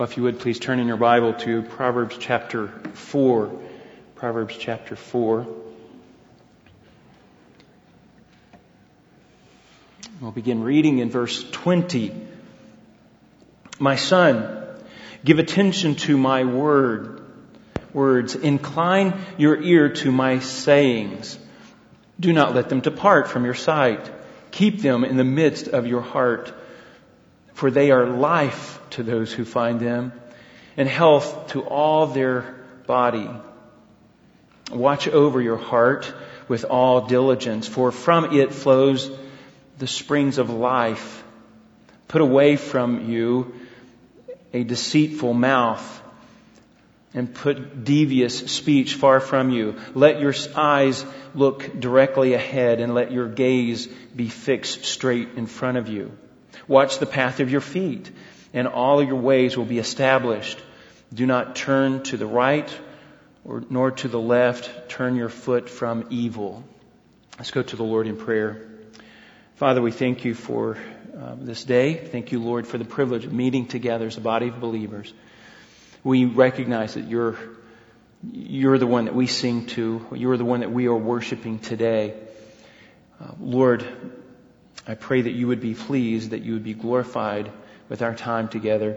Well, if you would please turn in your Bible to Proverbs chapter 4. Proverbs chapter 4. We'll begin reading in verse 20. My son, give attention to my word, words. Incline your ear to my sayings. Do not let them depart from your sight. Keep them in the midst of your heart, for they are life to those who find them, and health to all their body. Watch over your heart with all diligence, for from it flows the springs of life. Put away from you a deceitful mouth and put devious speech far from you. Let your eyes look directly ahead and let your gaze be fixed straight in front of you. Watch the path of your feet and all your ways will be established. Do not turn to the right or, nor to the left. Turn your foot from evil. Let's go to the Lord in prayer. Father, we thank you for um, this day. Thank you, Lord, for the privilege of meeting together as a body of believers. We recognize that you're, you're the one that we sing to. You're the one that we are worshiping today. Uh, Lord, I pray that you would be pleased, that you would be glorified with our time together,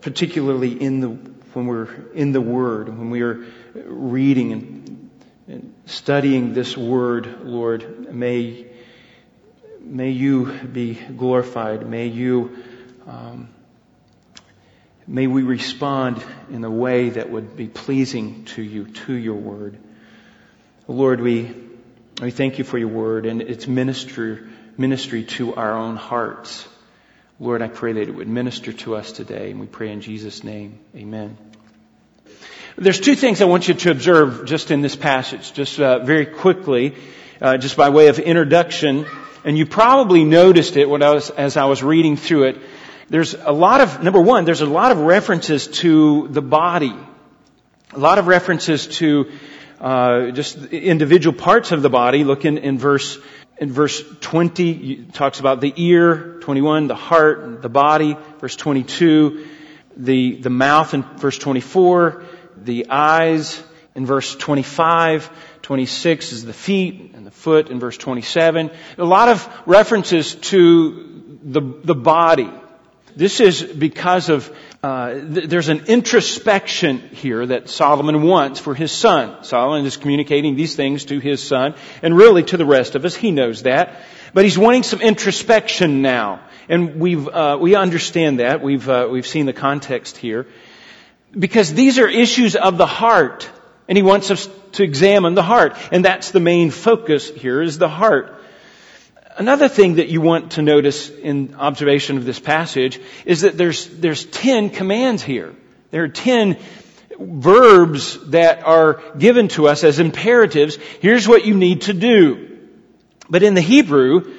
particularly in the, when we're in the Word, when we are reading and, and studying this Word, Lord, may, may you be glorified. May you, um, may we respond in a way that would be pleasing to you, to your Word. Lord, we, we thank you for your Word and its ministry, ministry to our own hearts. Lord, I pray that it would minister to us today, and we pray in Jesus' name. Amen. There's two things I want you to observe just in this passage, just uh, very quickly, uh, just by way of introduction. And you probably noticed it when I was, as I was reading through it. There's a lot of, number one, there's a lot of references to the body. A lot of references to uh, just individual parts of the body. Look in, in verse in verse 20, it talks about the ear, 21, the heart, the body, verse 22, the, the mouth in verse 24, the eyes in verse 25, 26 is the feet and the foot in verse 27. A lot of references to the, the body. This is because of uh, th- there's an introspection here that Solomon wants for his son. Solomon is communicating these things to his son and really to the rest of us. He knows that. But he's wanting some introspection now. And we've, uh, we understand that. We've, uh, we've seen the context here. Because these are issues of the heart. And he wants us to examine the heart. And that's the main focus here is the heart. Another thing that you want to notice in observation of this passage is that there's, there's 10 commands here. There are 10 verbs that are given to us as imperatives. Here's what you need to do. But in the Hebrew,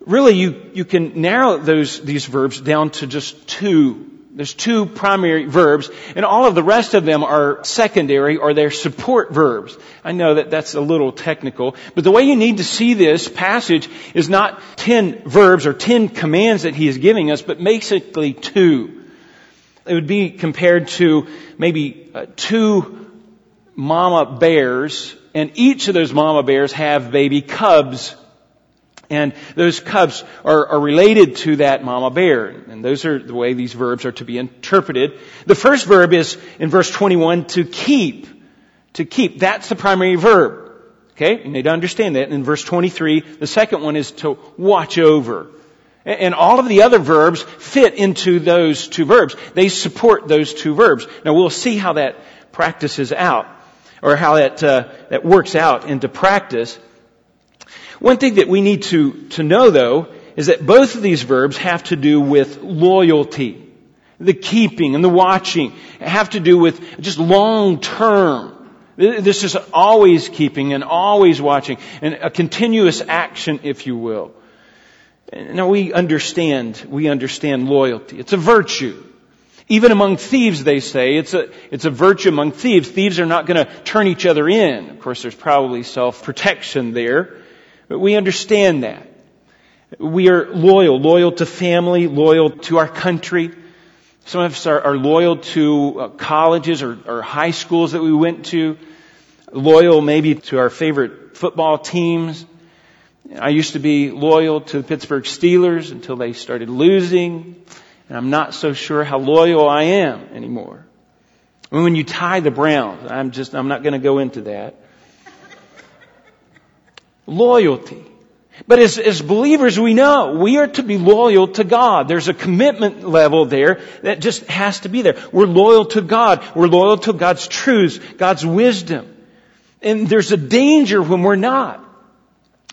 really you, you can narrow those, these verbs down to just two there's two primary verbs, and all of the rest of them are secondary or they're support verbs. I know that that's a little technical, but the way you need to see this passage is not ten verbs or ten commands that he is giving us, but basically two. It would be compared to maybe uh, two mama bears, and each of those mama bears have baby cubs and those cubs are, are, related to that mama bear. And those are the way these verbs are to be interpreted. The first verb is in verse 21 to keep. To keep. That's the primary verb. Okay? You need to understand that. In verse 23, the second one is to watch over. And all of the other verbs fit into those two verbs. They support those two verbs. Now we'll see how that practices out, or how that, uh, that works out into practice. One thing that we need to, to know though is that both of these verbs have to do with loyalty. The keeping and the watching have to do with just long term. This is always keeping and always watching and a continuous action, if you will. Now we understand, we understand loyalty. It's a virtue. Even among thieves, they say, it's a, it's a virtue among thieves. Thieves are not going to turn each other in. Of course, there's probably self-protection there. We understand that. We are loyal, loyal to family, loyal to our country. Some of us are, are loyal to uh, colleges or, or high schools that we went to, loyal maybe to our favorite football teams. I used to be loyal to the Pittsburgh Steelers until they started losing, and I'm not so sure how loyal I am anymore. When you tie the Browns, I'm just, I'm not going to go into that. Loyalty. But as, as believers, we know we are to be loyal to God. There's a commitment level there that just has to be there. We're loyal to God. We're loyal to God's truths, God's wisdom. And there's a danger when we're not.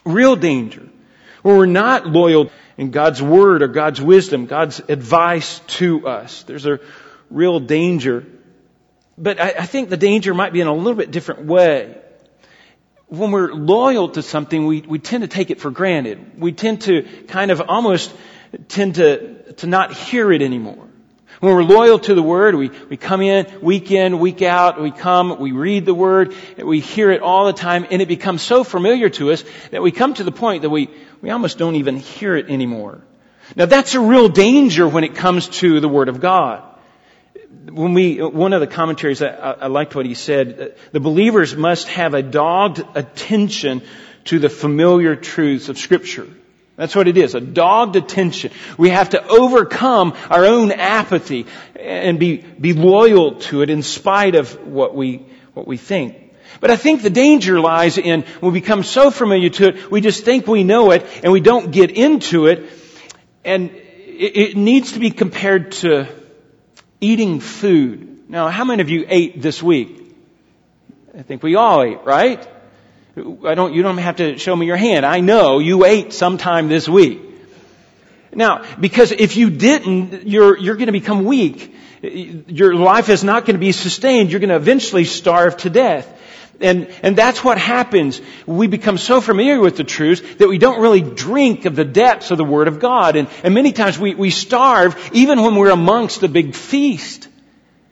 Real danger. When we're not loyal in God's word or God's wisdom, God's advice to us. There's a real danger. But I, I think the danger might be in a little bit different way. When we're loyal to something, we, we tend to take it for granted. We tend to kind of almost tend to, to not hear it anymore. When we're loyal to the Word, we, we come in week in, week out, we come, we read the Word, we hear it all the time, and it becomes so familiar to us that we come to the point that we, we almost don't even hear it anymore. Now that's a real danger when it comes to the Word of God. When we, one of the commentaries, I, I liked what he said, uh, the believers must have a dogged attention to the familiar truths of Scripture. That's what it is, a dogged attention. We have to overcome our own apathy and be, be loyal to it in spite of what we, what we think. But I think the danger lies in when we become so familiar to it, we just think we know it and we don't get into it. And it, it needs to be compared to eating food. Now, how many of you ate this week? I think we all ate, right? I don't, you don't have to show me your hand. I know you ate sometime this week. Now, because if you didn't, you're, you're going to become weak. Your life is not going to be sustained. You're going to eventually starve to death. And, and that's what happens. We become so familiar with the truth that we don't really drink of the depths of the Word of God. And, and many times we, we starve even when we're amongst the big feast.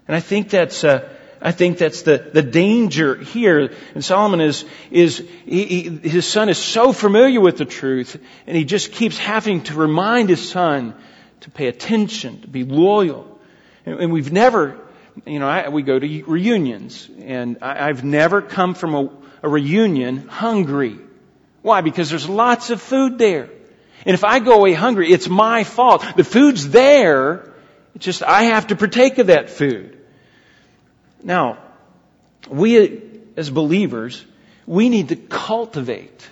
And I think that's, uh, I think that's the, the danger here. And Solomon is, is he, he, his son is so familiar with the truth, and he just keeps having to remind his son to pay attention, to be loyal. And, and we've never, you know, I, we go to reunions, and I, have never come from a, a reunion hungry. Why? Because there's lots of food there. And if I go away hungry, it's my fault. The food's there. It's just I have to partake of that food. Now, we as believers, we need to cultivate.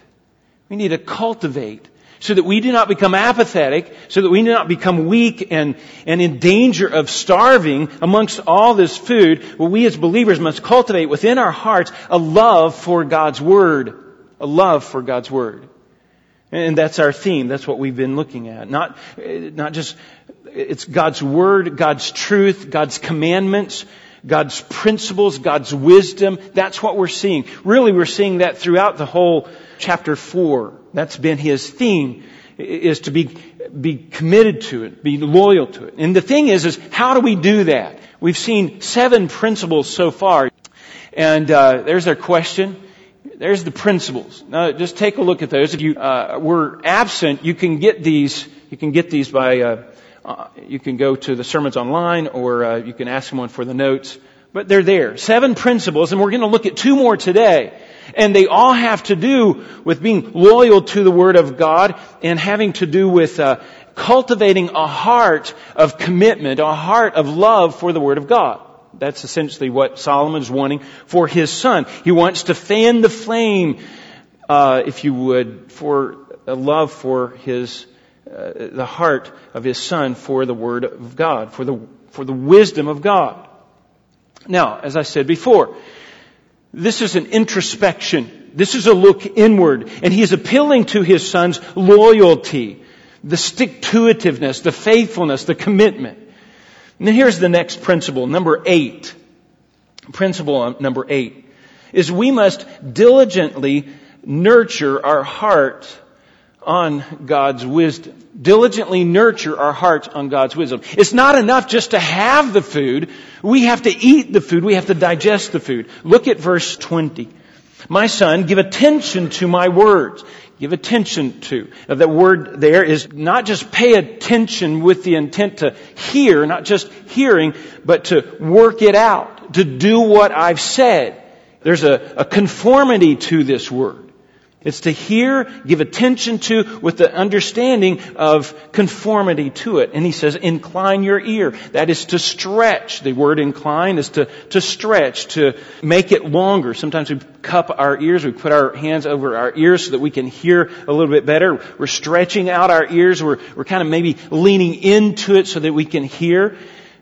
We need to cultivate so that we do not become apathetic, so that we do not become weak and, and in danger of starving amongst all this food. Well, we as believers must cultivate within our hearts a love for God's Word. A love for God's Word. And that's our theme. That's what we've been looking at. Not, not just, it's God's Word, God's truth, God's commandments, God's principles, God's wisdom. That's what we're seeing. Really, we're seeing that throughout the whole chapter four. That's been his theme, is to be, be committed to it, be loyal to it. And the thing is, is how do we do that? We've seen seven principles so far. And, uh, there's our question. There's the principles. Now, just take a look at those. If you uh, were absent, you can get these. You can get these by uh, uh, you can go to the sermons online or uh, you can ask someone for the notes. But they're there. Seven principles, and we're going to look at two more today. And they all have to do with being loyal to the Word of God and having to do with uh, cultivating a heart of commitment, a heart of love for the Word of God. That's essentially what Solomon is wanting for his son. He wants to fan the flame, uh, if you would, for a love for his uh, the heart of his son for the word of God, for the, for the wisdom of God. Now, as I said before, this is an introspection. This is a look inward. And he is appealing to his son's loyalty, the stick-to-itiveness, the faithfulness, the commitment. Then here's the next principle, number eight. Principle number eight is we must diligently nurture our heart on God's wisdom. Diligently nurture our hearts on God's wisdom. It's not enough just to have the food. We have to eat the food. We have to digest the food. Look at verse 20. My son, give attention to my words. Give attention to. Now, the word there is not just pay attention with the intent to hear, not just hearing, but to work it out, to do what I've said. There's a, a conformity to this word. It's to hear, give attention to, with the understanding of conformity to it. And he says, incline your ear. That is to stretch. The word incline is to, to stretch, to make it longer. Sometimes we cup our ears, we put our hands over our ears so that we can hear a little bit better. We're stretching out our ears. We're, we're kind of maybe leaning into it so that we can hear.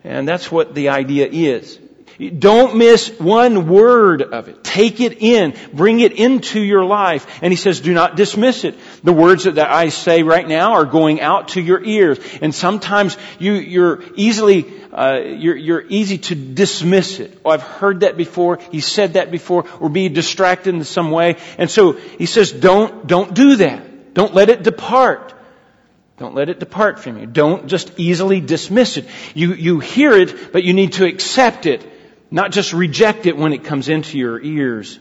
And that's what the idea is. Don't miss one word of it. Take it in. Bring it into your life. And he says, do not dismiss it. The words that I say right now are going out to your ears. And sometimes you, you're easily, uh, you're, you're easy to dismiss it. Oh, I've heard that before. He said that before. Or be distracted in some way. And so he says, don't, don't do that. Don't let it depart. Don't let it depart from you. Don't just easily dismiss it. You, you hear it, but you need to accept it not just reject it when it comes into your ears.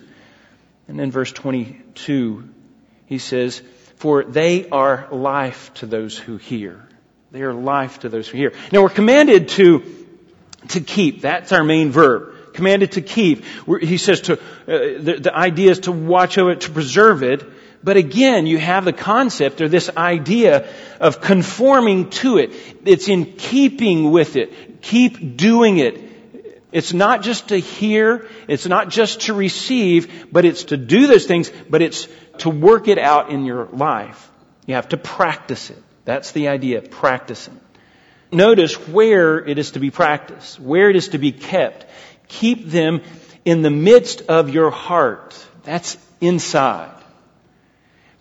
And then verse 22, he says, For they are life to those who hear. They are life to those who hear. Now we're commanded to, to keep. That's our main verb. Commanded to keep. He says to, uh, the, the idea is to watch over it, to preserve it. But again, you have the concept or this idea of conforming to it. It's in keeping with it. Keep doing it it's not just to hear, it's not just to receive, but it's to do those things, but it's to work it out in your life. You have to practice it. That's the idea, practicing. Notice where it is to be practiced, where it is to be kept. Keep them in the midst of your heart. That's inside.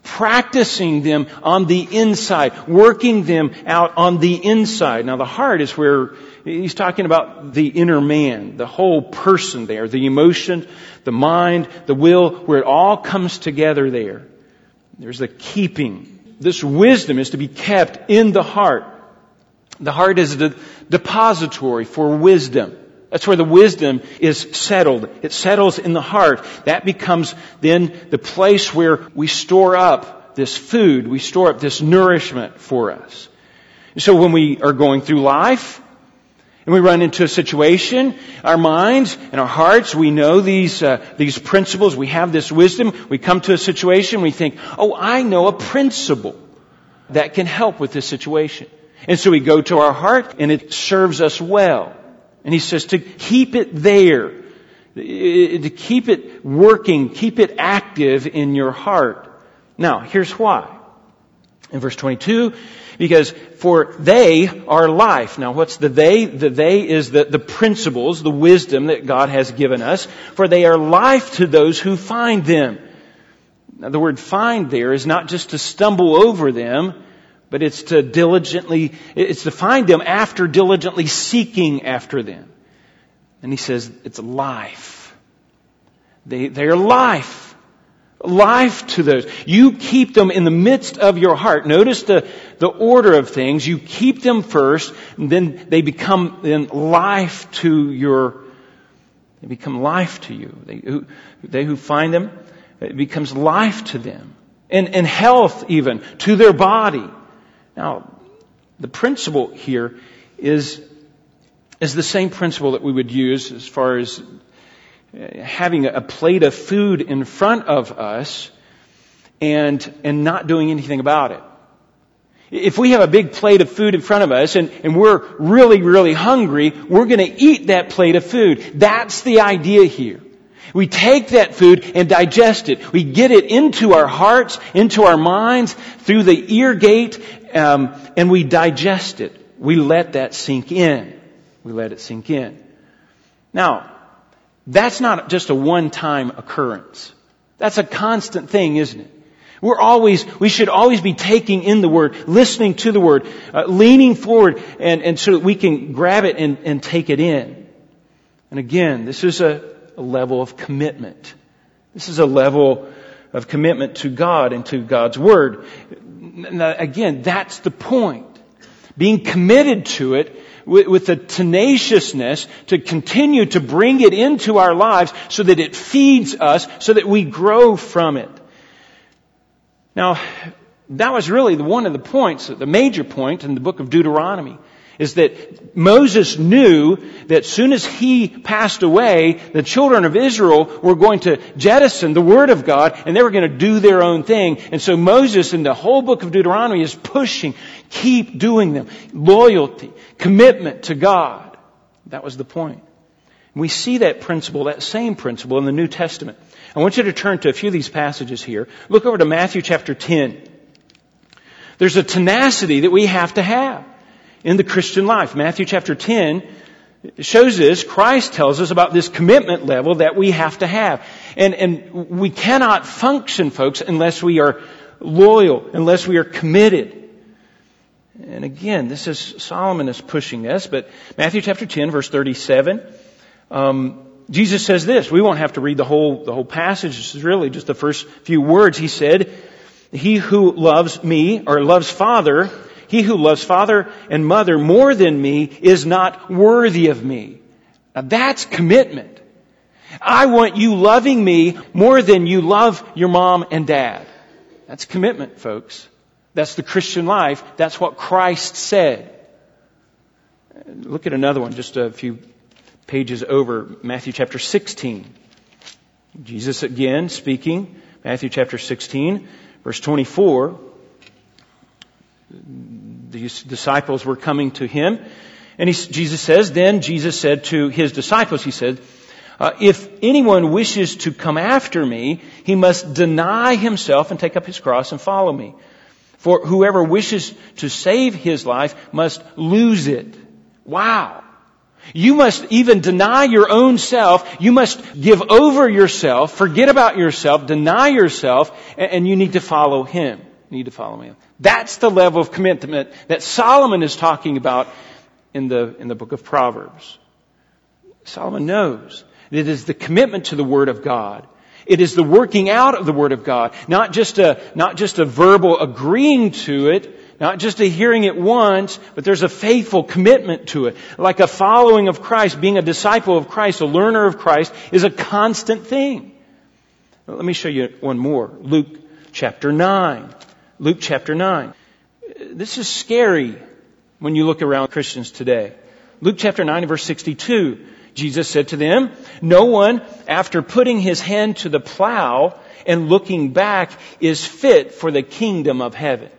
Practicing them on the inside, working them out on the inside. Now the heart is where He's talking about the inner man, the whole person there, the emotion, the mind, the will, where it all comes together there. There's the keeping. This wisdom is to be kept in the heart. The heart is the depository for wisdom. That's where the wisdom is settled. It settles in the heart. That becomes then the place where we store up this food, we store up this nourishment for us. So when we are going through life, and we run into a situation, our minds and our hearts, we know these, uh, these principles, we have this wisdom, we come to a situation, we think, oh, I know a principle that can help with this situation. And so we go to our heart and it serves us well. And he says to keep it there, to keep it working, keep it active in your heart. Now, here's why. In verse 22, because for they are life. Now what's the they? The they is the, the principles, the wisdom that God has given us. For they are life to those who find them. Now the word find there is not just to stumble over them, but it's to diligently, it's to find them after diligently seeking after them. And he says it's life. They, they are life life to those. You keep them in the midst of your heart. Notice the, the order of things. You keep them first, and then they become then life to your, they become life to you. They who, they who find them, it becomes life to them. And, and health even to their body. Now, the principle here is, is the same principle that we would use as far as having a plate of food in front of us and, and not doing anything about it. If we have a big plate of food in front of us and, and we're really, really hungry, we're going to eat that plate of food. That's the idea here. We take that food and digest it. We get it into our hearts, into our minds, through the ear gate, um, and we digest it. We let that sink in. We let it sink in. Now, that's not just a one-time occurrence. That's a constant thing, isn't it? We're always, we should always be taking in the Word, listening to the Word, uh, leaning forward, and, and so that we can grab it and, and take it in. And again, this is a, a level of commitment. This is a level of commitment to God and to God's Word. Now, again, that's the point. Being committed to it with, with the tenaciousness to continue to bring it into our lives so that it feeds us, so that we grow from it. Now, that was really the, one of the points, the major point in the book of Deuteronomy is that Moses knew that soon as he passed away, the children of Israel were going to jettison the Word of God and they were going to do their own thing. And so Moses in the whole book of Deuteronomy is pushing, keep doing them. Loyalty, commitment to God. That was the point. We see that principle, that same principle in the New Testament. I want you to turn to a few of these passages here. Look over to Matthew chapter 10. There's a tenacity that we have to have in the Christian life. Matthew chapter 10 shows this. Christ tells us about this commitment level that we have to have. And, and we cannot function, folks, unless we are loyal, unless we are committed. And again, this is, Solomon is pushing this, but Matthew chapter 10 verse 37, um, Jesus says this. We won't have to read the whole, the whole passage. This is really just the first few words. He said, he who loves me or loves father he who loves father and mother more than me is not worthy of me. Now that's commitment. I want you loving me more than you love your mom and dad. That's commitment, folks. That's the Christian life. That's what Christ said. Look at another one, just a few pages over, Matthew chapter 16. Jesus again speaking, Matthew chapter 16, verse 24 these disciples were coming to him. And he, Jesus says, then Jesus said to his disciples, he said, uh, if anyone wishes to come after me, he must deny himself and take up his cross and follow me. For whoever wishes to save his life must lose it. Wow. You must even deny your own self. You must give over yourself, forget about yourself, deny yourself, and, and you need to follow him. You need to follow him. That's the level of commitment that Solomon is talking about in the, in the book of Proverbs. Solomon knows that it is the commitment to the Word of God. It is the working out of the Word of God. Not just a, not just a verbal agreeing to it, not just a hearing it once, but there's a faithful commitment to it. Like a following of Christ, being a disciple of Christ, a learner of Christ, is a constant thing. Let me show you one more. Luke chapter 9. Luke chapter 9. This is scary when you look around Christians today. Luke chapter 9 verse 62. Jesus said to them, No one, after putting his hand to the plow and looking back, is fit for the kingdom of heaven.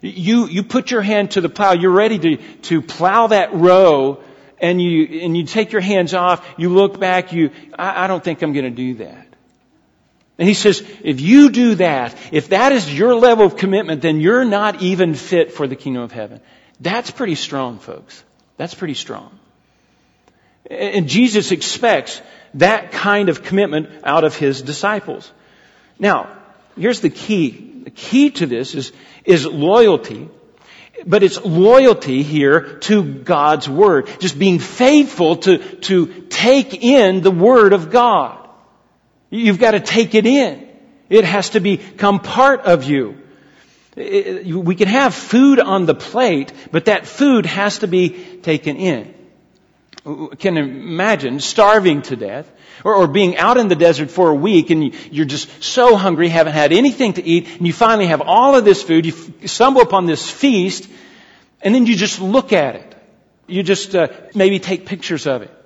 You, you put your hand to the plow, you're ready to, to plow that row, and you, and you take your hands off, you look back, you, I, I don't think I'm gonna do that. And he says, if you do that, if that is your level of commitment, then you're not even fit for the kingdom of heaven. That's pretty strong, folks. That's pretty strong. And Jesus expects that kind of commitment out of his disciples. Now, here's the key. The key to this is, is loyalty. But it's loyalty here to God's Word. Just being faithful to, to take in the Word of God. You've got to take it in. It has to become part of you. We can have food on the plate, but that food has to be taken in. Can imagine starving to death or, or, being out in the desert for a week and you, are just so hungry, haven't had anything to eat, and you finally have all of this food, you stumble upon this feast, and then you just look at it. You just uh, maybe take pictures of it.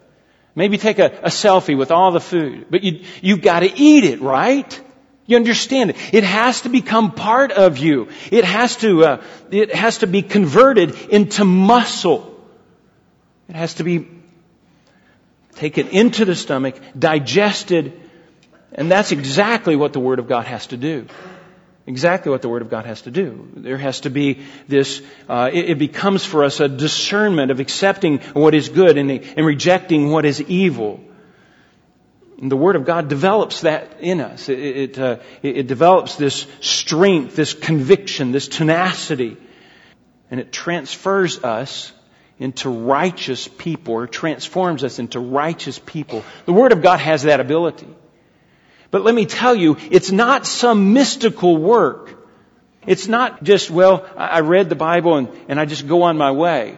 Maybe take a, a selfie with all the food. But you, you've got to eat it, right? You understand it. It has to become part of you. It has to, uh, it has to be converted into muscle. It has to be taken into the stomach, digested, and that's exactly what the Word of God has to do exactly what the Word of God has to do. There has to be this, uh, it, it, becomes for us a discernment of accepting what is good and, and rejecting what is evil. And the Word of God develops that in us. It, it, uh, it develops this strength, this conviction, this tenacity. And it transfers us into righteous people, or transforms us into righteous people. The Word of God has that ability. But let me tell you, it's not some mystical work. It's not just, well, I read the Bible and, and I just go on my way.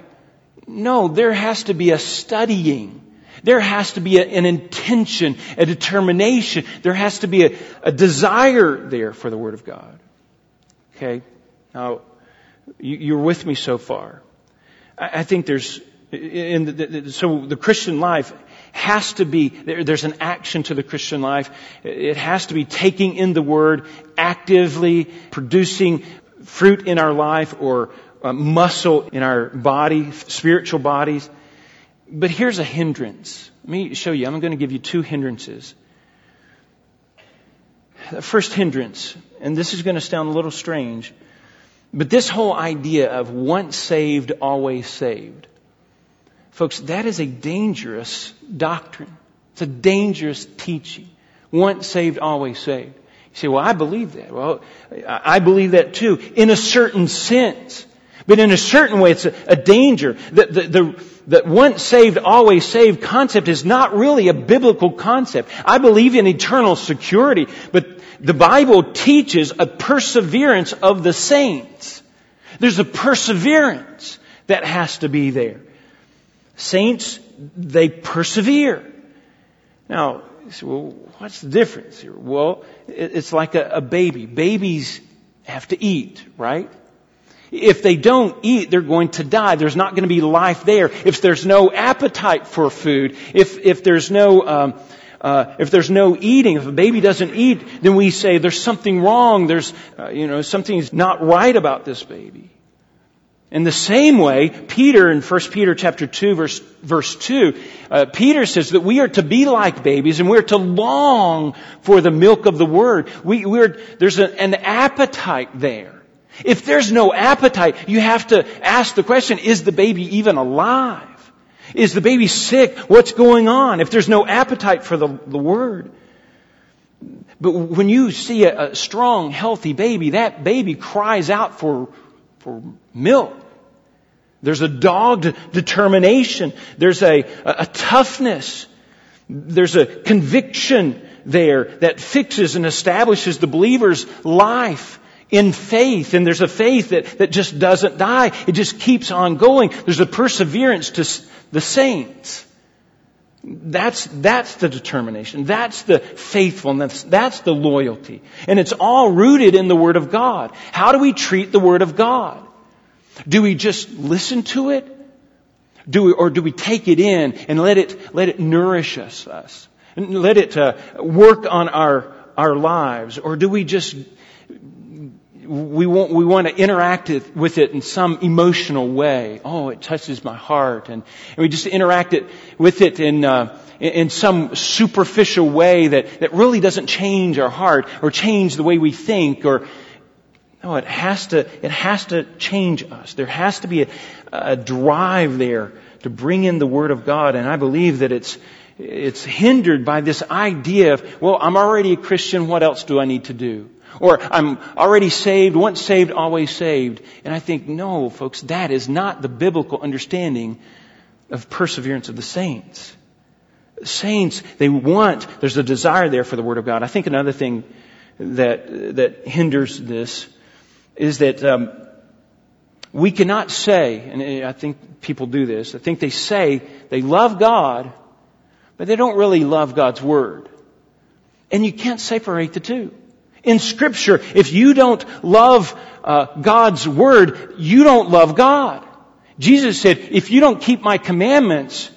No, there has to be a studying. There has to be a, an intention, a determination. There has to be a, a desire there for the Word of God. Okay? Now, you, are with me so far. I, I think there's, in the, the, so the Christian life has to be, there, there's an action to the Christian life. It has to be taking in the Word, actively producing fruit in our life or uh, muscle in our body, spiritual bodies. But here's a hindrance. Let me show you. I'm going to give you two hindrances. The first hindrance, and this is going to sound a little strange, but this whole idea of once saved, always saved. Folks, that is a dangerous doctrine. It's a dangerous teaching. Once saved, always saved. You say, well, I believe that. Well, I believe that too, in a certain sense. But in a certain way, it's a, a danger. The, the, the, the once saved, always saved concept is not really a biblical concept. I believe in eternal security, but the Bible teaches a perseverance of the saints. There's a perseverance that has to be there. Saints, they persevere. Now, well, what's the difference here? Well, it's like a, a baby. Babies have to eat, right? If they don't eat, they're going to die. There's not going to be life there. If there's no appetite for food, if, if there's no, um, uh, if there's no eating, if a baby doesn't eat, then we say there's something wrong. There's, uh, you know, something's not right about this baby. In the same way, Peter in 1 Peter chapter 2 verse, verse 2, uh, Peter says that we are to be like babies and we're to long for the milk of the word. We, we're, there's a, an appetite there. If there's no appetite, you have to ask the question, is the baby even alive? Is the baby sick? What's going on? If there's no appetite for the, the word. But when you see a, a strong, healthy baby, that baby cries out for, for milk. There's a dogged determination. There's a, a, toughness. There's a conviction there that fixes and establishes the believer's life in faith. And there's a faith that, that just doesn't die. It just keeps on going. There's a perseverance to the saints. That's, that's the determination. That's the faithfulness. That's the loyalty. And it's all rooted in the Word of God. How do we treat the Word of God? Do we just listen to it? Do we, or do we take it in and let it, let it nourish us, us? Let it uh, work on our, our lives? Or do we just we want, we want to interact with it in some emotional way. Oh, it touches my heart. And, and we just interact it, with it in, uh, in some superficial way that, that really doesn't change our heart or change the way we think or, no, it has to, it has to change us. There has to be a, a drive there to bring in the Word of God. And I believe that it's, it's hindered by this idea of, well, I'm already a Christian, what else do I need to do? Or I'm already saved, once saved, always saved. And I think, no, folks, that is not the biblical understanding of perseverance of the saints. Saints, they want, there's a desire there for the Word of God. I think another thing that, that hinders this is that um, we cannot say, and I think people do this, I think they say they love God, but they don't really love God's Word. And you can't separate the two in Scripture. If you don't love uh, God's Word, you don't love God. Jesus said, if you don't keep my commandments,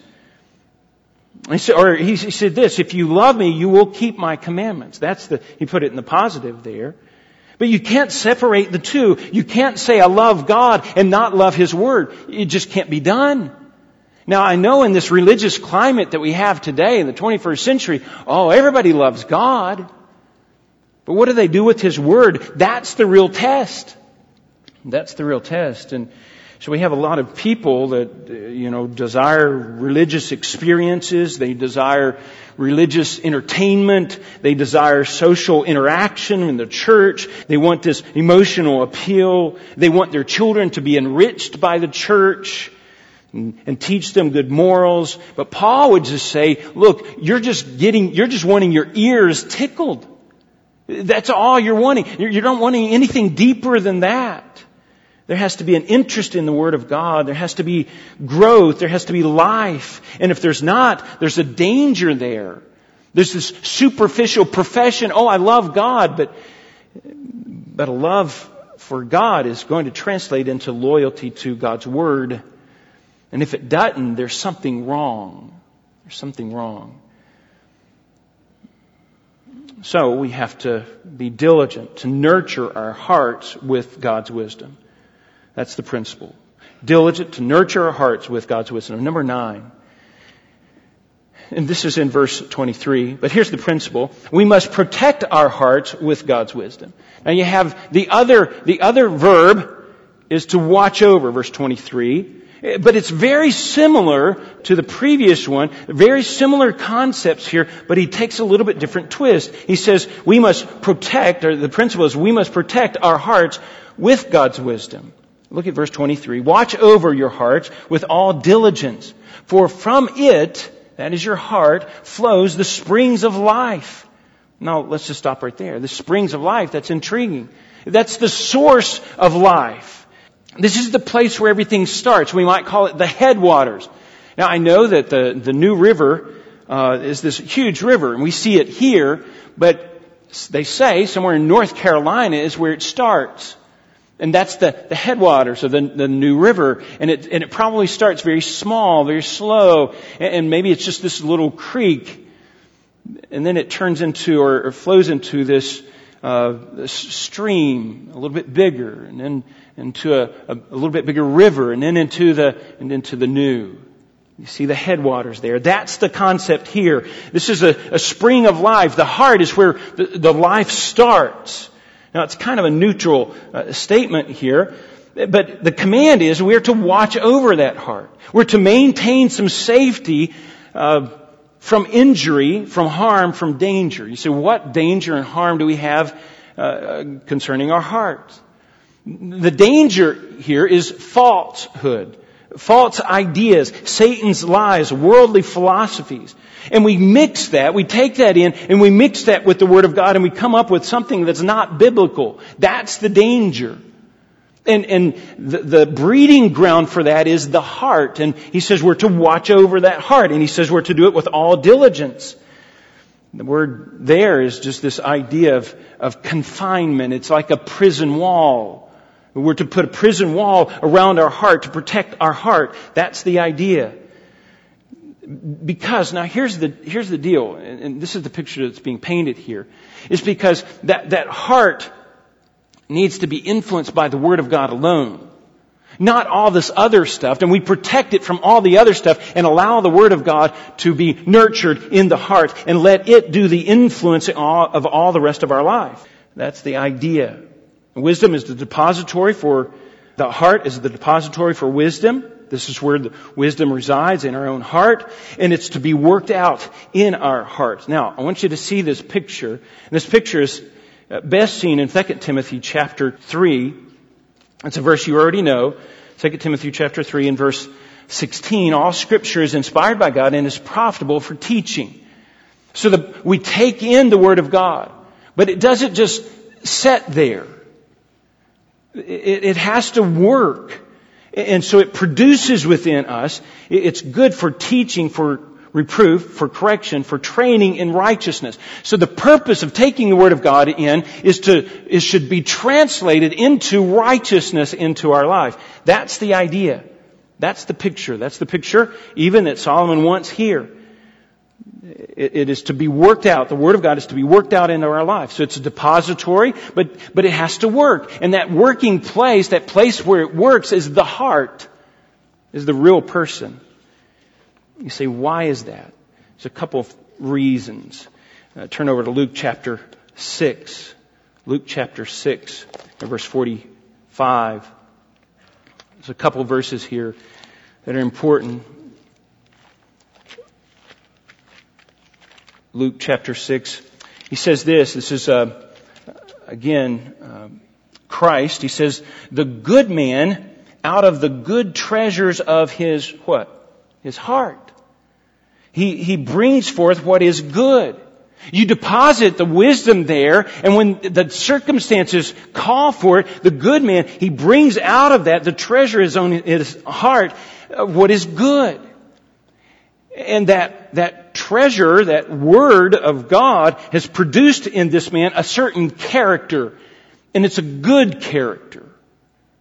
he said, or he said this, if you love me, you will keep my commandments. That's the, he put it in the positive there. But you can't separate the two. You can't say I love God and not love His Word. It just can't be done. Now I know in this religious climate that we have today in the 21st century, oh, everybody loves God. But what do they do with His Word? That's the real test. That's the real test. And so we have a lot of people that, uh, you know, desire religious experiences. They desire religious entertainment. They desire social interaction in the church. They want this emotional appeal. They want their children to be enriched by the church and, and teach them good morals. But Paul would just say, look, you're just getting, you're just wanting your ears tickled. That's all you're wanting. You don't want anything deeper than that. There has to be an interest in the Word of God. There has to be growth. There has to be life. And if there's not, there's a danger there. There's this superficial profession, oh, I love God, but, but a love for God is going to translate into loyalty to God's Word. And if it doesn't, there's something wrong. There's something wrong. So we have to be diligent to nurture our hearts with God's wisdom. That's the principle. Diligent to nurture our hearts with God's wisdom. Number nine, and this is in verse 23, but here's the principle. We must protect our hearts with God's wisdom. Now you have the other, the other verb is to watch over, verse 23. But it's very similar to the previous one, very similar concepts here, but he takes a little bit different twist. He says we must protect, or the principle is we must protect our hearts with God's wisdom. Look at verse 23. Watch over your hearts with all diligence, for from it, that is your heart, flows the springs of life. Now, let's just stop right there. The springs of life, that's intriguing. That's the source of life. This is the place where everything starts. We might call it the headwaters. Now, I know that the, the New River uh, is this huge river, and we see it here, but they say somewhere in North Carolina is where it starts. And that's the, the headwaters of the, the New River. And it, and it probably starts very small, very slow. And, and maybe it's just this little creek. And then it turns into or, or flows into this, uh, this stream, a little bit bigger, and then into a, a, a little bit bigger river, and then into the, and into the new. You see the headwaters there. That's the concept here. This is a, a spring of life. The heart is where the, the life starts. Now it's kind of a neutral uh, statement here, but the command is we're to watch over that heart. We're to maintain some safety uh, from injury, from harm, from danger. You say, what danger and harm do we have uh, concerning our heart? The danger here is falsehood false ideas, Satan's lies, worldly philosophies. And we mix that, we take that in, and we mix that with the Word of God, and we come up with something that's not biblical. That's the danger. And, and the, the breeding ground for that is the heart. And he says we're to watch over that heart. And he says we're to do it with all diligence. The word there is just this idea of, of confinement. It's like a prison wall. We're to put a prison wall around our heart to protect our heart. That's the idea. Because, now here's the, here's the deal, and this is the picture that's being painted here, is because that, that heart needs to be influenced by the Word of God alone. Not all this other stuff, and we protect it from all the other stuff and allow the Word of God to be nurtured in the heart and let it do the influence of all the rest of our life. That's the idea. Wisdom is the depository for, the heart is the depository for wisdom. This is where the wisdom resides in our own heart, and it's to be worked out in our hearts. Now, I want you to see this picture. And this picture is uh, best seen in 2 Timothy chapter 3. It's a verse you already know. 2 Timothy chapter 3 and verse 16. All scripture is inspired by God and is profitable for teaching. So that we take in the Word of God. But it doesn't just set there. It, it has to work. And so it produces within us, it's good for teaching, for reproof, for correction, for training in righteousness. So the purpose of taking the Word of God in is to, is should be translated into righteousness into our life. That's the idea. That's the picture. That's the picture even that Solomon wants here it, is to be worked out. The Word of God is to be worked out into our life. So it's a depository, but, but it has to work. And that working place, that place where it works is the heart, is the real person. You say, why is that? There's a couple of reasons. Uh, turn over to Luke chapter 6. Luke chapter 6, verse 45. There's a couple of verses here that are important. Luke chapter 6. He says this, this is, uh, again, uh, Christ. He says, the good man out of the good treasures of his what? His heart. He, he brings forth what is good. You deposit the wisdom there, and when the circumstances call for it, the good man, he brings out of that, the treasure is on his heart, what is good. And that, that treasure, that word of God has produced in this man a certain character. And it's a good character.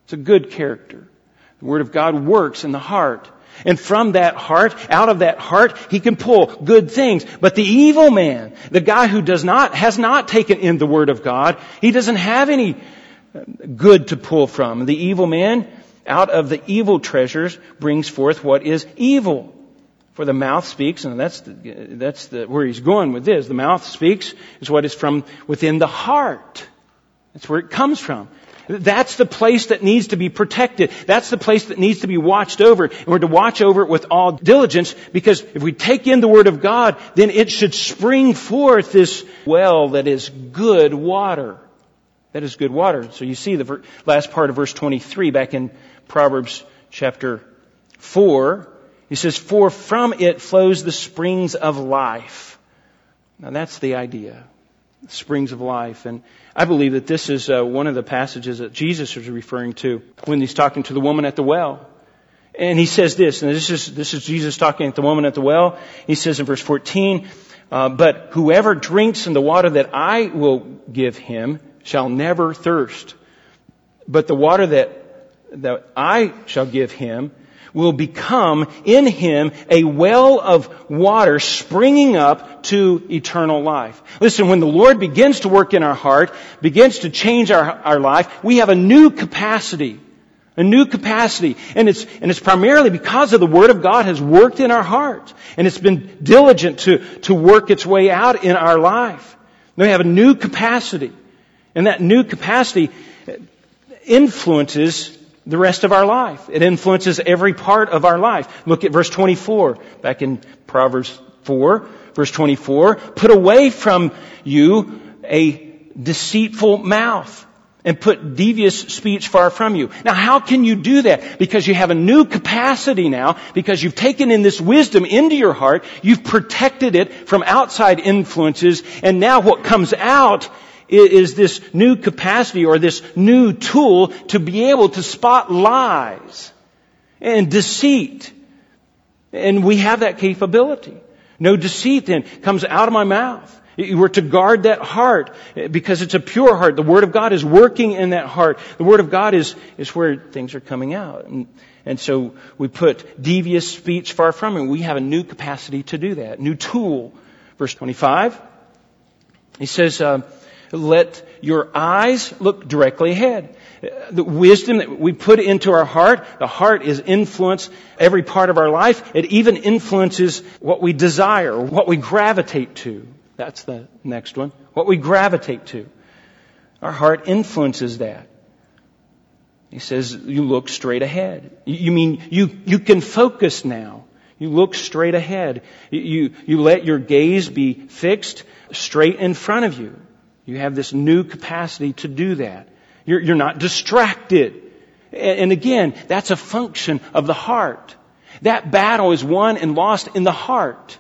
It's a good character. The word of God works in the heart. And from that heart, out of that heart, he can pull good things. But the evil man, the guy who does not, has not taken in the word of God, he doesn't have any good to pull from. The evil man, out of the evil treasures, brings forth what is evil. For the mouth speaks, and that's the, that's the, where he's going with this. The mouth speaks is what is from within the heart. That's where it comes from. That's the place that needs to be protected. That's the place that needs to be watched over. And we're to watch over it with all diligence because if we take in the Word of God, then it should spring forth this well that is good water. That is good water. So you see the last part of verse 23 back in Proverbs chapter 4. He says, For from it flows the springs of life. Now that's the idea. Springs of life. And I believe that this is uh, one of the passages that Jesus was referring to when he's talking to the woman at the well. And he says this, and this is, this is Jesus talking to the woman at the well. He says in verse 14, uh, but whoever drinks in the water that I will give him shall never thirst. But the water that, that I shall give him will become in him a well of water springing up to eternal life. Listen, when the Lord begins to work in our heart, begins to change our, our life, we have a new capacity. A new capacity. And it's, and it's primarily because of the Word of God has worked in our heart. And it's been diligent to, to work its way out in our life. We have a new capacity. And that new capacity influences the rest of our life. It influences every part of our life. Look at verse 24, back in Proverbs 4, verse 24. Put away from you a deceitful mouth and put devious speech far from you. Now how can you do that? Because you have a new capacity now, because you've taken in this wisdom into your heart, you've protected it from outside influences, and now what comes out is this new capacity or this new tool to be able to spot lies and deceit. And we have that capability. No deceit then comes out of my mouth. We're to guard that heart because it's a pure heart. The Word of God is working in that heart. The Word of God is, is where things are coming out. And, and so we put devious speech far from it. We have a new capacity to do that, new tool. Verse 25, he says, uh, let your eyes look directly ahead. The wisdom that we put into our heart, the heart is influence every part of our life. It even influences what we desire, what we gravitate to. That's the next one. What we gravitate to. Our heart influences that. He says, you look straight ahead. You mean you, you can focus now. You look straight ahead. You, you let your gaze be fixed straight in front of you. You have this new capacity to do that. You're, you're not distracted. And, again, that's a function of the heart. That battle is won and lost in the heart.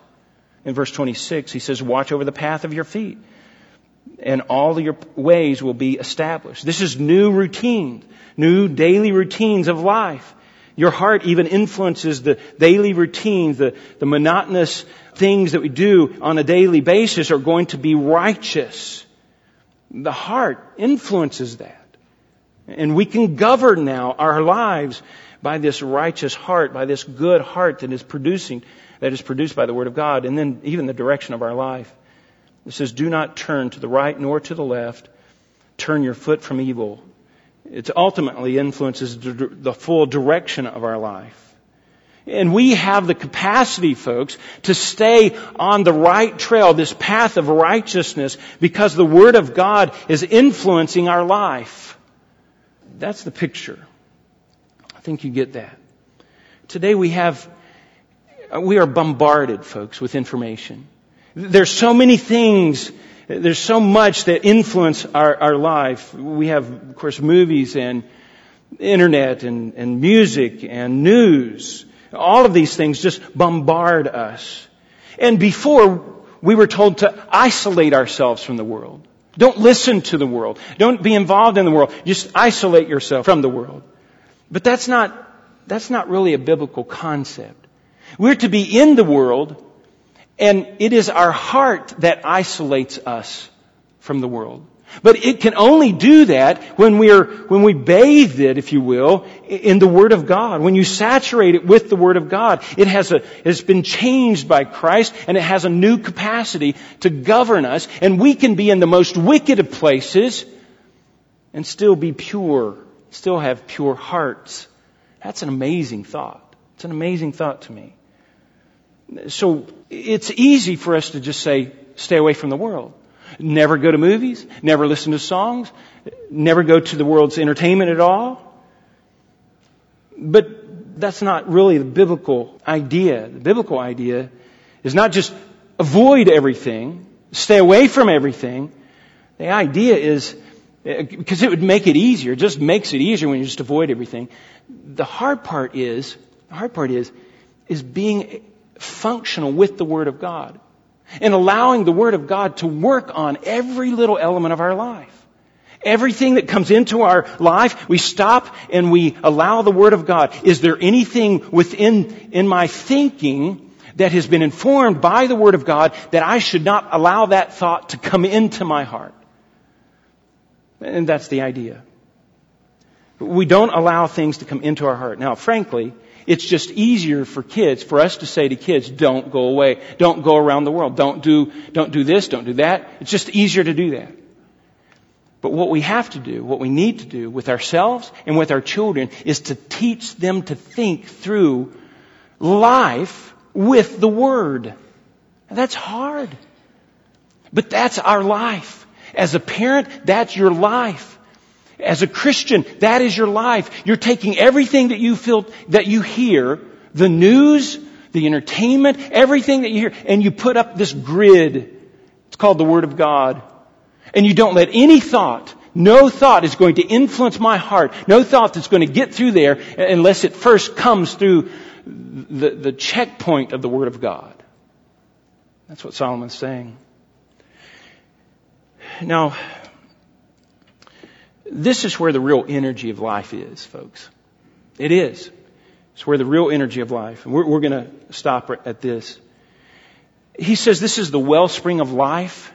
In verse 26, he says, watch over the path of your feet and all your ways will be established. This is new routine, new daily routines of life. Your heart even influences the daily routines, the, the monotonous things that we do on a daily basis are going to be righteous. The heart influences that. And we can govern now our lives by this righteous heart, by this good heart that is producing, that is produced by the Word of God, and then even the direction of our life. It says, do not turn to the right nor to the left. Turn your foot from evil. It ultimately influences the full direction of our life. And we have the capacity, folks, to stay on the right trail, this path of righteousness, because the Word of God is influencing our life. That's the picture. I think you get that. Today we have, we are bombarded, folks, with information. There's so many things, there's so much that influence our, our life. We have, of course, movies and internet and, and music and news all of these things just bombard us. And before we were told to isolate ourselves from the world. Don't listen to the world. Don't be involved in the world. Just isolate yourself from the world. But that's not, that's not really a biblical concept. We're to be in the world, and it is our heart that isolates us from the world. But it can only do that when we're, when we bathe it, if you will, in the Word of God. When you saturate it with the Word of God. It has a, it's been changed by Christ and it has a new capacity to govern us and we can be in the most wicked of places and still be pure, still have pure hearts. That's an amazing thought. It's an amazing thought to me. So it's easy for us to just say, stay away from the world. Never go to movies, never listen to songs, never go to the world's entertainment at all. But that's not really the biblical idea. The biblical idea is not just avoid everything, stay away from everything. The idea is, because it would make it easier, it just makes it easier when you just avoid everything. The hard part is, the hard part is, is being functional with the Word of God and allowing the Word of God to work on every little element of our life. Everything that comes into our life, we stop and we allow the Word of God. Is there anything within, in my thinking that has been informed by the Word of God that I should not allow that thought to come into my heart? And that's the idea. We don't allow things to come into our heart. Now, frankly, it's just easier for kids, for us to say to kids, don't go away. Don't go around the world. Don't do, don't do this, don't do that. It's just easier to do that. But what we have to do, what we need to do with ourselves and with our children is to teach them to think through life with the Word. And that's hard. But that's our life. As a parent, that's your life. As a Christian, that is your life. You're taking everything that you feel, that you hear, the news, the entertainment, everything that you hear, and you put up this grid. It's called the Word of God. And you don't let any thought, no thought is going to influence my heart. No thought that's going to get through there unless it first comes through the, the checkpoint of the Word of God. That's what Solomon's saying. Now, this is where the real energy of life is, folks. It is. It's where the real energy of life. And we're, we're going to stop at this. He says this is the wellspring of life.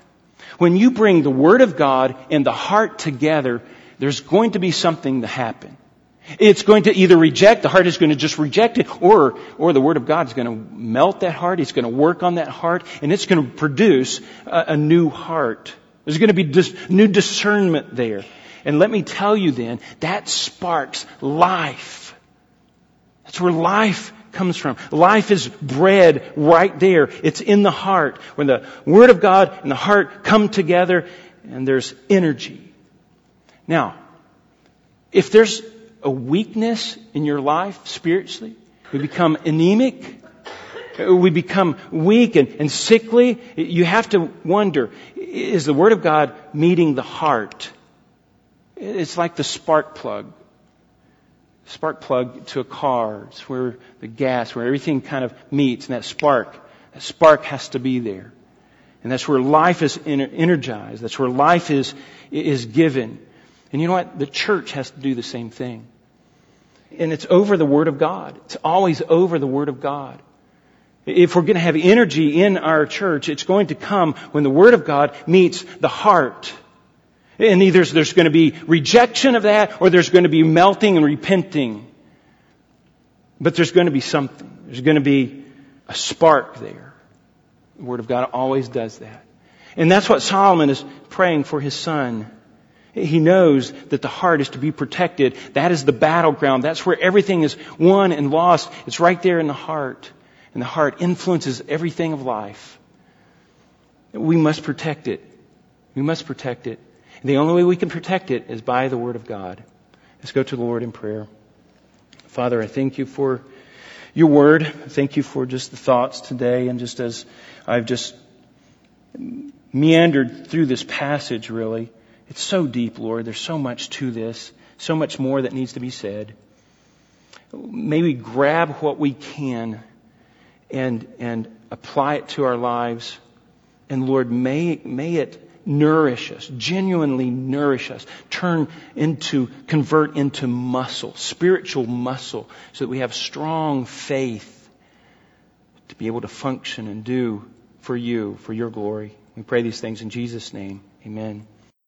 When you bring the Word of God and the heart together, there's going to be something to happen. It's going to either reject, the heart is going to just reject it, or, or the Word of God is going to melt that heart, it's going to work on that heart, and it's going to produce a, a new heart. There's going to be dis, new discernment there. And let me tell you then, that sparks life. That's where life comes from. Life is bred right there. It's in the heart. When the Word of God and the heart come together and there's energy. Now, if there's a weakness in your life spiritually, we become anemic, we become weak and, and sickly, you have to wonder, is the Word of God meeting the heart? It's like the spark plug. Spark plug to a car. It's where the gas, where everything kind of meets, and that spark, that spark has to be there. And that's where life is energized. That's where life is, is given. And you know what? The church has to do the same thing. And it's over the Word of God. It's always over the Word of God. If we're going to have energy in our church, it's going to come when the Word of God meets the heart and either there's going to be rejection of that or there's going to be melting and repenting. But there's going to be something. There's going to be a spark there. The Word of God always does that. And that's what Solomon is praying for his son. He knows that the heart is to be protected. That is the battleground. That's where everything is won and lost. It's right there in the heart. And the heart influences everything of life. We must protect it. We must protect it. And the only way we can protect it is by the Word of God. Let's go to the Lord in prayer. Father, I thank you for your Word. Thank you for just the thoughts today and just as I've just meandered through this passage really. It's so deep, Lord. There's so much to this. So much more that needs to be said. May we grab what we can and, and apply it to our lives And Lord, may, may it nourish us, genuinely nourish us, turn into, convert into muscle, spiritual muscle, so that we have strong faith to be able to function and do for you, for your glory. We pray these things in Jesus' name. Amen.